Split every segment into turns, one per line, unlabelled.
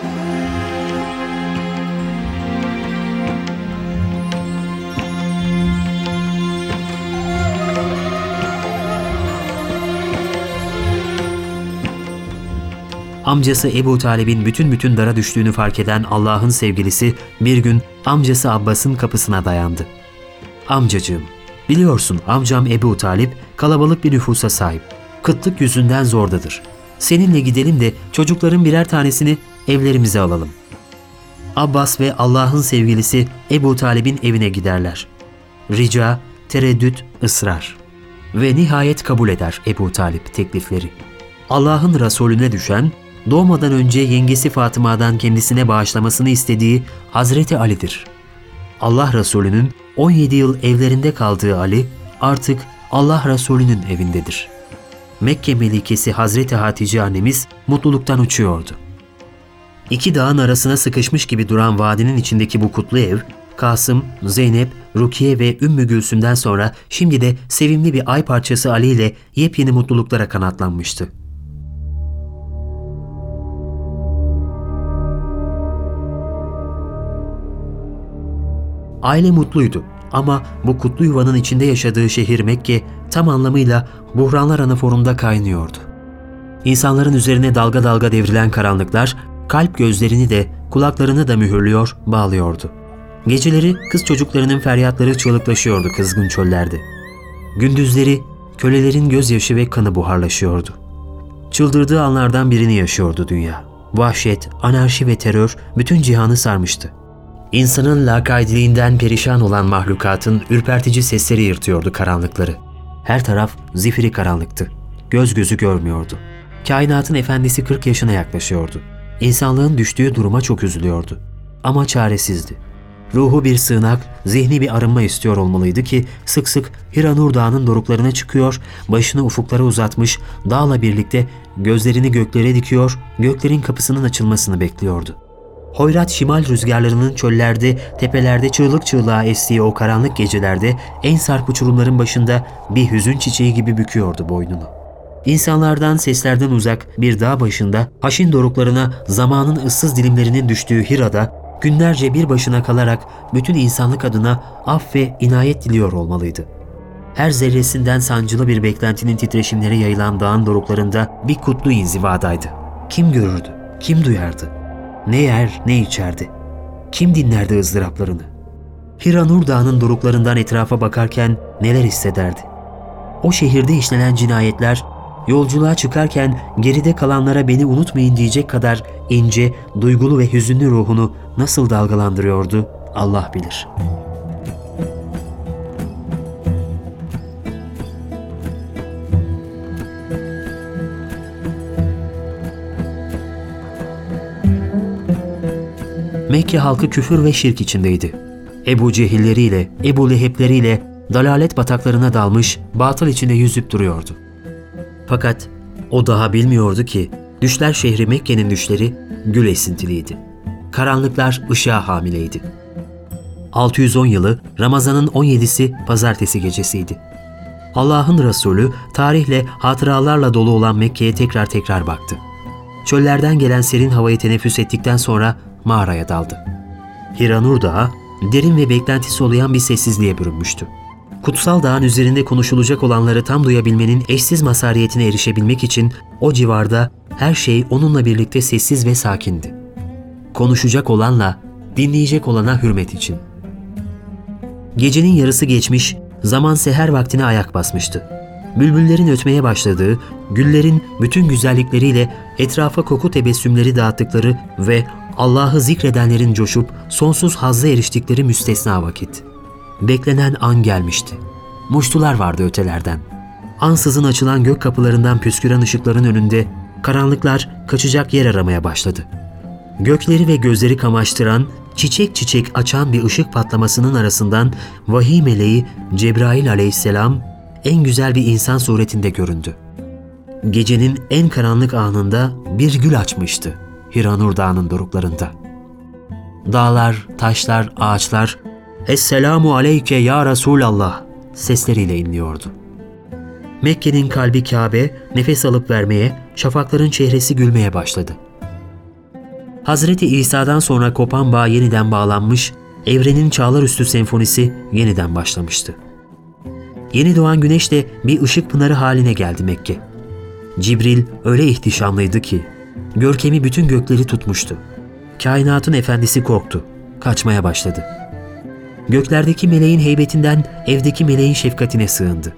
Amcası Ebu Talib'in bütün bütün dara düştüğünü fark eden Allah'ın sevgilisi bir gün amcası Abbas'ın kapısına dayandı. Amcacığım, biliyorsun amcam Ebu Talip kalabalık bir nüfusa sahip. Kıtlık yüzünden zordadır. Seninle gidelim de çocukların birer tanesini evlerimize alalım. Abbas ve Allah'ın sevgilisi Ebu Talib'in evine giderler. Rica, tereddüt, ısrar. Ve nihayet kabul eder Ebu Talip teklifleri. Allah'ın Resulüne düşen, doğmadan önce yengesi Fatıma'dan kendisine bağışlamasını istediği Hazreti Ali'dir. Allah Resulü'nün 17 yıl evlerinde kaldığı Ali artık Allah Resulü'nün evindedir. Mekke melikesi Hazreti Hatice annemiz mutluluktan uçuyordu. İki dağın arasına sıkışmış gibi duran vadinin içindeki bu kutlu ev, Kasım, Zeynep, Rukiye ve Ümmü Gülsüm'den sonra şimdi de sevimli bir ay parçası Ali ile yepyeni mutluluklara kanatlanmıştı. Aile mutluydu ama bu kutlu yuvanın içinde yaşadığı şehir Mekke tam anlamıyla buhranlar anaforunda kaynıyordu. İnsanların üzerine dalga dalga devrilen karanlıklar kalp gözlerini de kulaklarını da mühürlüyor, bağlıyordu. Geceleri kız çocuklarının feryatları çığlıklaşıyordu kızgın çöllerde. Gündüzleri kölelerin gözyaşı ve kanı buharlaşıyordu. Çıldırdığı anlardan birini yaşıyordu dünya. Vahşet, anarşi ve terör bütün cihanı sarmıştı. İnsanın lakaydiliğinden perişan olan mahlukatın ürpertici sesleri yırtıyordu karanlıkları. Her taraf zifiri karanlıktı. Göz gözü görmüyordu. Kainatın efendisi 40 yaşına yaklaşıyordu. İnsanlığın düştüğü duruma çok üzülüyordu. Ama çaresizdi. Ruhu bir sığınak, zihni bir arınma istiyor olmalıydı ki sık sık Hiranur Dağı'nın doruklarına çıkıyor, başını ufuklara uzatmış, dağla birlikte gözlerini göklere dikiyor, göklerin kapısının açılmasını bekliyordu. Hoyrat şimal rüzgarlarının çöllerde, tepelerde çığlık çığlığa estiği o karanlık gecelerde en sarp uçurumların başında bir hüzün çiçeği gibi büküyordu boynunu. İnsanlardan, seslerden uzak bir dağ başında haşin doruklarına zamanın ıssız dilimlerinin düştüğü Hira'da günlerce bir başına kalarak bütün insanlık adına af ve inayet diliyor olmalıydı. Her zerresinden sancılı bir beklentinin titreşimleri yayılan dağın doruklarında bir kutlu inzivadaydı. Kim görürdü? Kim duyardı? Ne yer ne içerdi? Kim dinlerdi ızdıraplarını? Hiranur Dağı'nın doruklarından etrafa bakarken neler hissederdi? O şehirde işlenen cinayetler yolculuğa çıkarken geride kalanlara beni unutmayın diyecek kadar ince, duygulu ve hüzünlü ruhunu nasıl dalgalandırıyordu Allah bilir.'' Mekke halkı küfür ve şirk içindeydi. Ebu Cehilleriyle, Ebu Lehepleriyle dalalet bataklarına dalmış, batıl içinde yüzüp duruyordu. Fakat o daha bilmiyordu ki düşler şehri Mekke'nin düşleri gül esintiliydi. Karanlıklar ışığa hamileydi. 610 yılı Ramazan'ın 17'si pazartesi gecesiydi. Allah'ın Resulü tarihle hatıralarla dolu olan Mekke'ye tekrar tekrar baktı. Çöllerden gelen serin havayı teneffüs ettikten sonra mağaraya daldı. Hiranur Dağı derin ve beklentisi soluyan bir sessizliğe bürünmüştü. Kutsal dağın üzerinde konuşulacak olanları tam duyabilmenin eşsiz masariyetine erişebilmek için o civarda her şey onunla birlikte sessiz ve sakindi. Konuşacak olanla, dinleyecek olana hürmet için. Gecenin yarısı geçmiş, zaman seher vaktine ayak basmıştı. Bülbüllerin ötmeye başladığı, güllerin bütün güzellikleriyle etrafa koku tebessümleri dağıttıkları ve Allah'ı zikredenlerin coşup sonsuz hazza eriştikleri müstesna vakit. Beklenen an gelmişti. Muştular vardı ötelerden. Ansızın açılan gök kapılarından püsküren ışıkların önünde karanlıklar kaçacak yer aramaya başladı. Gökleri ve gözleri kamaştıran, çiçek çiçek açan bir ışık patlamasının arasından vahiy meleği Cebrail aleyhisselam en güzel bir insan suretinde göründü. Gecenin en karanlık anında bir gül açmıştı. Hiranur Dağı'nın doruklarında. Dağlar, taşlar, ağaçlar Esselamu aleyke ya Resulallah sesleriyle inliyordu. Mekke'nin kalbi Kabe nefes alıp vermeye, şafakların çehresi gülmeye başladı. Hazreti İsa'dan sonra kopan bağ yeniden bağlanmış, evrenin çağlar üstü senfonisi yeniden başlamıştı. Yeni doğan güneş de bir ışık pınarı haline geldi Mekke. Cibril öyle ihtişamlıydı ki, görkemi bütün gökleri tutmuştu. Kainatın efendisi korktu, kaçmaya başladı. Göklerdeki meleğin heybetinden evdeki meleğin şefkatine sığındı.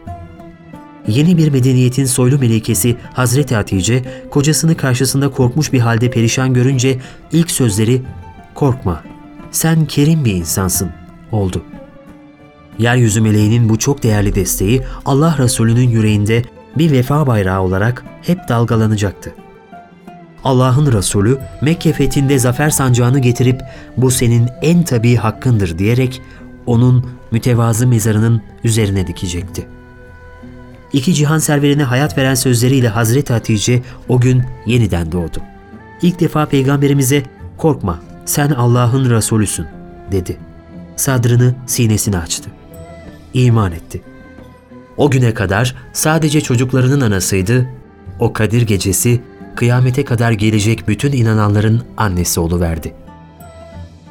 Yeni bir medeniyetin soylu melekesi Hazreti Hatice, kocasını karşısında korkmuş bir halde perişan görünce ilk sözleri ''Korkma, sen kerim bir insansın.'' oldu. Yeryüzü meleğinin bu çok değerli desteği Allah Resulü'nün yüreğinde bir vefa bayrağı olarak hep dalgalanacaktı. Allah'ın Resulü Mekke fethinde zafer sancağını getirip bu senin en tabii hakkındır diyerek onun mütevazı mezarının üzerine dikecekti. İki cihan serverine hayat veren sözleriyle Hazreti Hatice o gün yeniden doğdu. İlk defa peygamberimize korkma sen Allah'ın Resulüsün dedi. Sadrını sinesine açtı. İman etti. O güne kadar sadece çocuklarının anasıydı. O Kadir gecesi kıyamete kadar gelecek bütün inananların annesi oluverdi.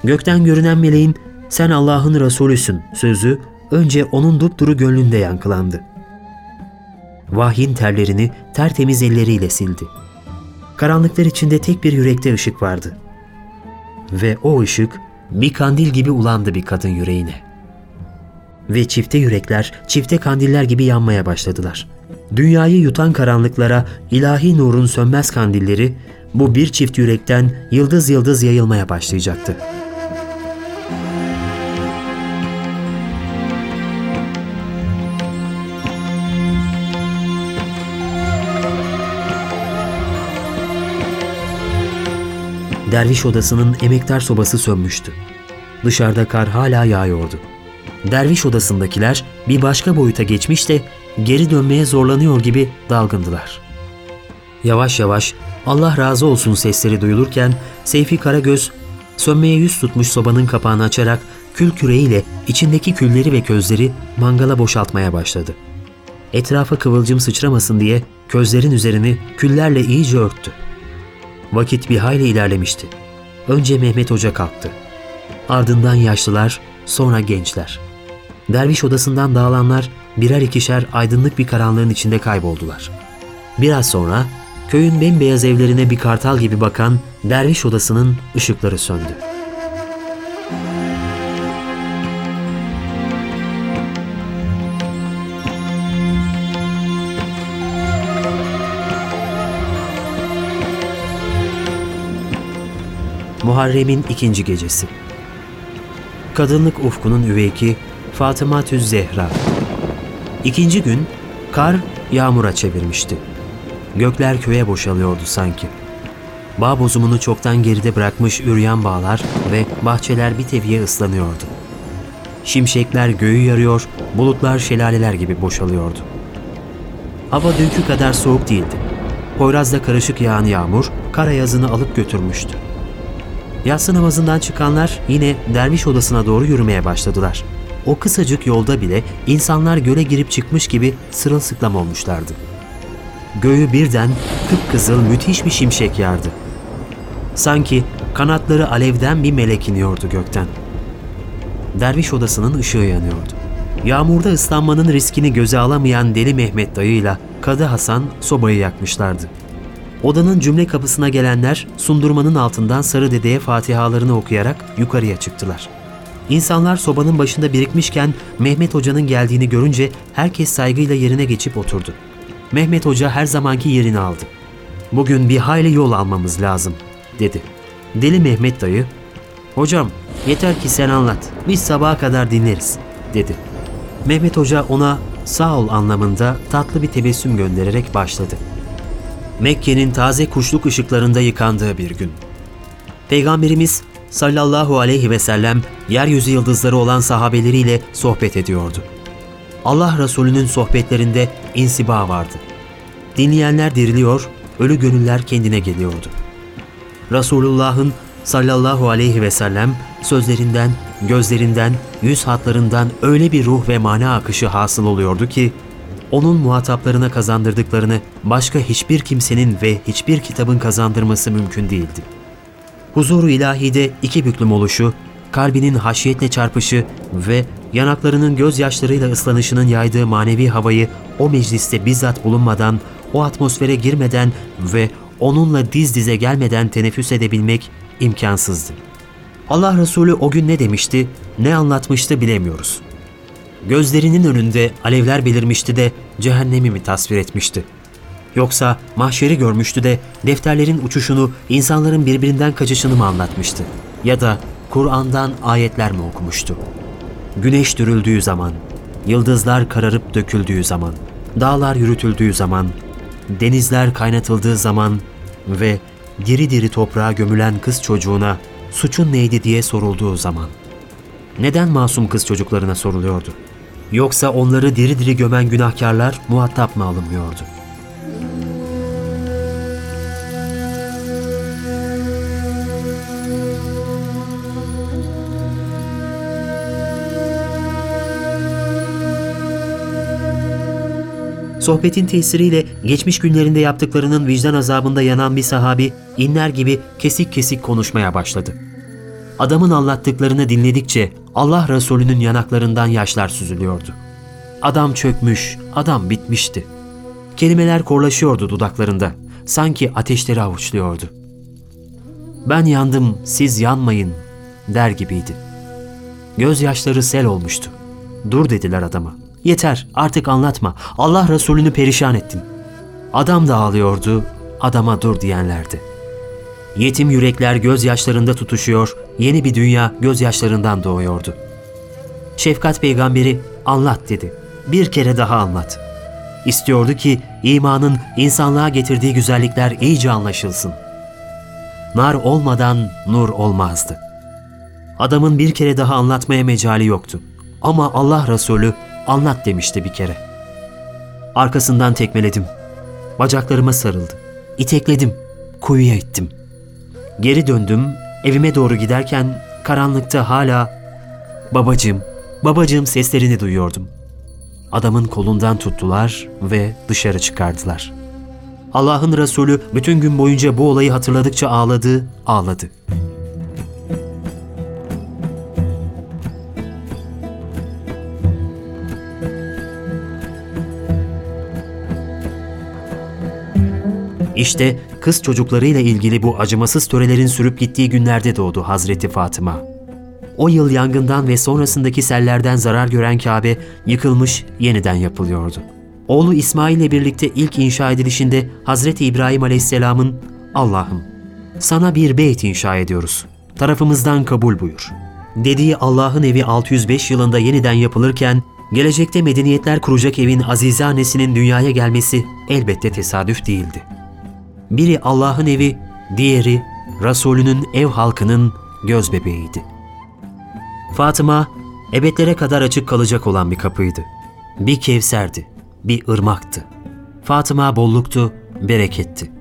Gökten görünen meleğin sen Allah'ın Resulüsün sözü önce onun dupduru gönlünde yankılandı. Vahyin terlerini tertemiz elleriyle sildi. Karanlıklar içinde tek bir yürekte ışık vardı. Ve o ışık bir kandil gibi ulandı bir kadın yüreğine. Ve çifte yürekler çifte kandiller gibi yanmaya başladılar. Dünyayı yutan karanlıklara ilahi nurun sönmez kandilleri bu bir çift yürekten yıldız yıldız yayılmaya başlayacaktı. Derviş odasının emektar sobası sönmüştü. Dışarıda kar hala yağıyordu. Derviş odasındakiler bir başka boyuta geçmiş de geri dönmeye zorlanıyor gibi dalgındılar. Yavaş yavaş Allah razı olsun sesleri duyulurken Seyfi Karagöz sönmeye yüz tutmuş sobanın kapağını açarak kül küreğiyle içindeki külleri ve közleri mangala boşaltmaya başladı. Etrafa kıvılcım sıçramasın diye közlerin üzerini küllerle iyice örttü. Vakit bir hayli ilerlemişti. Önce Mehmet Hoca kalktı. Ardından yaşlılar, sonra gençler. Derviş odasından dağılanlar birer ikişer aydınlık bir karanlığın içinde kayboldular. Biraz sonra köyün bembeyaz evlerine bir kartal gibi bakan derviş odasının ışıkları söndü. Muharrem'in ikinci gecesi. Kadınlık ufkunun üveyki Fatıma Tüz Zehra. İkinci gün kar yağmura çevirmişti. Gökler köye boşalıyordu sanki. Bağ bozumunu çoktan geride bırakmış üryan bağlar ve bahçeler bir teviye ıslanıyordu. Şimşekler göğü yarıyor, bulutlar şelaleler gibi boşalıyordu. Hava dünkü kadar soğuk değildi. Poyraz'da karışık yağan yağmur, kar ayazını alıp götürmüştü. Yatsı namazından çıkanlar yine derviş odasına doğru yürümeye başladılar. O kısacık yolda bile insanlar göle girip çıkmış gibi sırılsıklam olmuşlardı. Göğü birden kıpkızıl müthiş bir şimşek yardı. Sanki kanatları alevden bir melek iniyordu gökten. Derviş odasının ışığı yanıyordu. Yağmurda ıslanmanın riskini göze alamayan Deli Mehmet dayıyla Kadı Hasan sobayı yakmışlardı. Odanın cümle kapısına gelenler sundurmanın altından Sarı Dede'ye fatihalarını okuyarak yukarıya çıktılar. İnsanlar sobanın başında birikmişken Mehmet Hoca'nın geldiğini görünce herkes saygıyla yerine geçip oturdu. Mehmet Hoca her zamanki yerini aldı. Bugün bir hayli yol almamız lazım, dedi. Deli Mehmet dayı, Hocam yeter ki sen anlat, biz sabaha kadar dinleriz, dedi. Mehmet Hoca ona sağ ol anlamında tatlı bir tebessüm göndererek başladı. Mekke'nin taze kuşluk ışıklarında yıkandığı bir gün. Peygamberimiz sallallahu aleyhi ve sellem yeryüzü yıldızları olan sahabeleriyle sohbet ediyordu. Allah Resulü'nün sohbetlerinde insiba vardı. Dinleyenler diriliyor, ölü gönüller kendine geliyordu. Resulullah'ın sallallahu aleyhi ve sellem sözlerinden, gözlerinden, yüz hatlarından öyle bir ruh ve mana akışı hasıl oluyordu ki, onun muhataplarına kazandırdıklarını başka hiçbir kimsenin ve hiçbir kitabın kazandırması mümkün değildi. huzuru ilahide iki büklüm oluşu, kalbinin haşiyetle çarpışı ve yanaklarının gözyaşlarıyla ıslanışının yaydığı manevi havayı o mecliste bizzat bulunmadan, o atmosfere girmeden ve onunla diz dize gelmeden teneffüs edebilmek imkansızdı. Allah Resulü o gün ne demişti, ne anlatmıştı bilemiyoruz. Gözlerinin önünde alevler belirmişti de cehennemi mi tasvir etmişti? Yoksa mahşeri görmüştü de defterlerin uçuşunu, insanların birbirinden kaçışını mı anlatmıştı? Ya da Kur'an'dan ayetler mi okumuştu? Güneş dürüldüğü zaman, yıldızlar kararıp döküldüğü zaman, dağlar yürütüldüğü zaman, denizler kaynatıldığı zaman ve diri diri toprağa gömülen kız çocuğuna suçun neydi diye sorulduğu zaman. Neden masum kız çocuklarına soruluyordu? Yoksa onları diri diri gömen günahkarlar muhatap mı alınmıyordu? Sohbetin tesiriyle geçmiş günlerinde yaptıklarının vicdan azabında yanan bir sahabi inler gibi kesik kesik konuşmaya başladı. Adamın anlattıklarını dinledikçe Allah Resulü'nün yanaklarından yaşlar süzülüyordu. Adam çökmüş, adam bitmişti. Kelimeler korlaşıyordu dudaklarında. Sanki ateşleri avuçluyordu. Ben yandım, siz yanmayın der gibiydi. Gözyaşları sel olmuştu. Dur dediler adama. Yeter artık anlatma. Allah Resulünü perişan ettin. Adam da ağlıyordu, adama dur diyenlerdi. Yetim yürekler gözyaşlarında tutuşuyor, yeni bir dünya gözyaşlarından doğuyordu. Şefkat peygamberi anlat dedi. Bir kere daha anlat. İstiyordu ki imanın insanlığa getirdiği güzellikler iyice anlaşılsın. Nar olmadan nur olmazdı. Adamın bir kere daha anlatmaya mecali yoktu. Ama Allah Resulü anlat demişti bir kere. Arkasından tekmeledim. Bacaklarıma sarıldı. İtekledim. Kuyuya ittim. Geri döndüm. Evime doğru giderken karanlıkta hala babacığım, babacığım seslerini duyuyordum. Adamın kolundan tuttular ve dışarı çıkardılar. Allah'ın Resulü bütün gün boyunca bu olayı hatırladıkça ağladı, ağladı. İşte kız çocuklarıyla ilgili bu acımasız törelerin sürüp gittiği günlerde doğdu Hazreti Fatıma. O yıl yangından ve sonrasındaki sellerden zarar gören Kabe yıkılmış, yeniden yapılıyordu. Oğlu İsmail ile birlikte ilk inşa edilişinde Hazreti İbrahim Aleyhisselam'ın Allah'ım sana bir beyt inşa ediyoruz. Tarafımızdan kabul buyur. Dediği Allah'ın evi 605 yılında yeniden yapılırken gelecekte medeniyetler kuracak evin Azize annesinin dünyaya gelmesi elbette tesadüf değildi. Biri Allah'ın evi, diğeri Resulünün ev halkının göz bebeğiydi. Fatıma, ebedlere kadar açık kalacak olan bir kapıydı. Bir kevserdi, bir ırmaktı. Fatıma bolluktu, bereketti.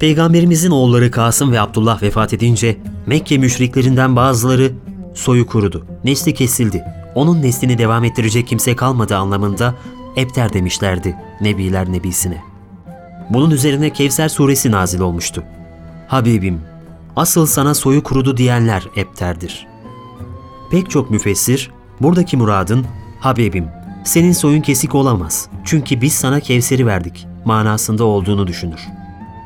Peygamberimizin oğulları Kasım ve Abdullah vefat edince Mekke müşriklerinden bazıları soyu kurudu, nesli kesildi. Onun neslini devam ettirecek kimse kalmadı anlamında Ebter demişlerdi Nebiler Nebisine. Bunun üzerine Kevser suresi nazil olmuştu. Habibim, asıl sana soyu kurudu diyenler Ebter'dir. Pek çok müfessir, buradaki muradın, Habibim, senin soyun kesik olamaz. Çünkü biz sana Kevser'i verdik manasında olduğunu düşünür.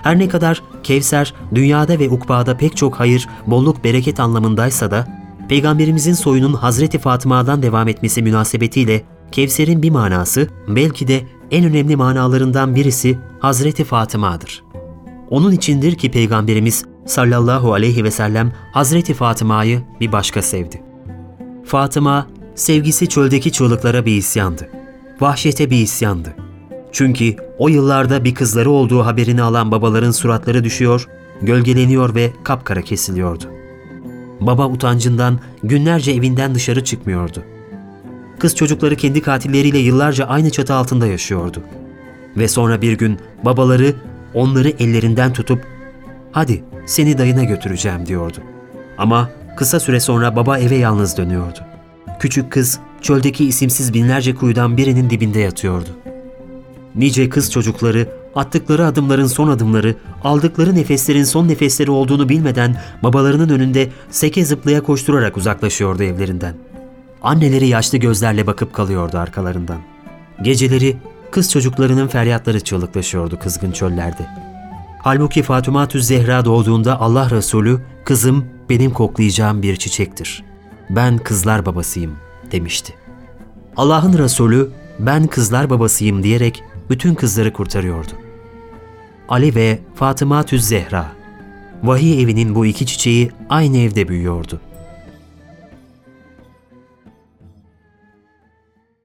Her ne kadar Kevser dünyada ve ukbada pek çok hayır, bolluk, bereket anlamındaysa da Peygamberimizin soyunun Hazreti Fatıma'dan devam etmesi münasebetiyle Kevser'in bir manası belki de en önemli manalarından birisi Hazreti Fatıma'dır. Onun içindir ki Peygamberimiz sallallahu aleyhi ve sellem Hazreti Fatıma'yı bir başka sevdi. Fatıma, sevgisi çöldeki çığlıklara bir isyandı. Vahşete bir isyandı. Çünkü o yıllarda bir kızları olduğu haberini alan babaların suratları düşüyor, gölgeleniyor ve kapkara kesiliyordu. Baba utancından günlerce evinden dışarı çıkmıyordu. Kız çocukları kendi katilleriyle yıllarca aynı çatı altında yaşıyordu. Ve sonra bir gün babaları onları ellerinden tutup "Hadi seni dayına götüreceğim." diyordu. Ama kısa süre sonra baba eve yalnız dönüyordu. Küçük kız çöldeki isimsiz binlerce kuyudan birinin dibinde yatıyordu. Nice kız çocukları attıkları adımların son adımları, aldıkları nefeslerin son nefesleri olduğunu bilmeden babalarının önünde seke zıplaya koşturarak uzaklaşıyordu evlerinden. Anneleri yaşlı gözlerle bakıp kalıyordu arkalarından. Geceleri kız çocuklarının feryatları çığlıklaşıyordu kızgın çöllerde. Halbuki Fatıma Zehra doğduğunda Allah Resulü, kızım benim koklayacağım bir çiçektir. Ben kızlar babasıyım demişti. Allah'ın Resulü ben kızlar babasıyım diyerek bütün kızları kurtarıyordu. Ali ve Fatıma Zehra. Vahiy evinin bu iki çiçeği aynı evde büyüyordu.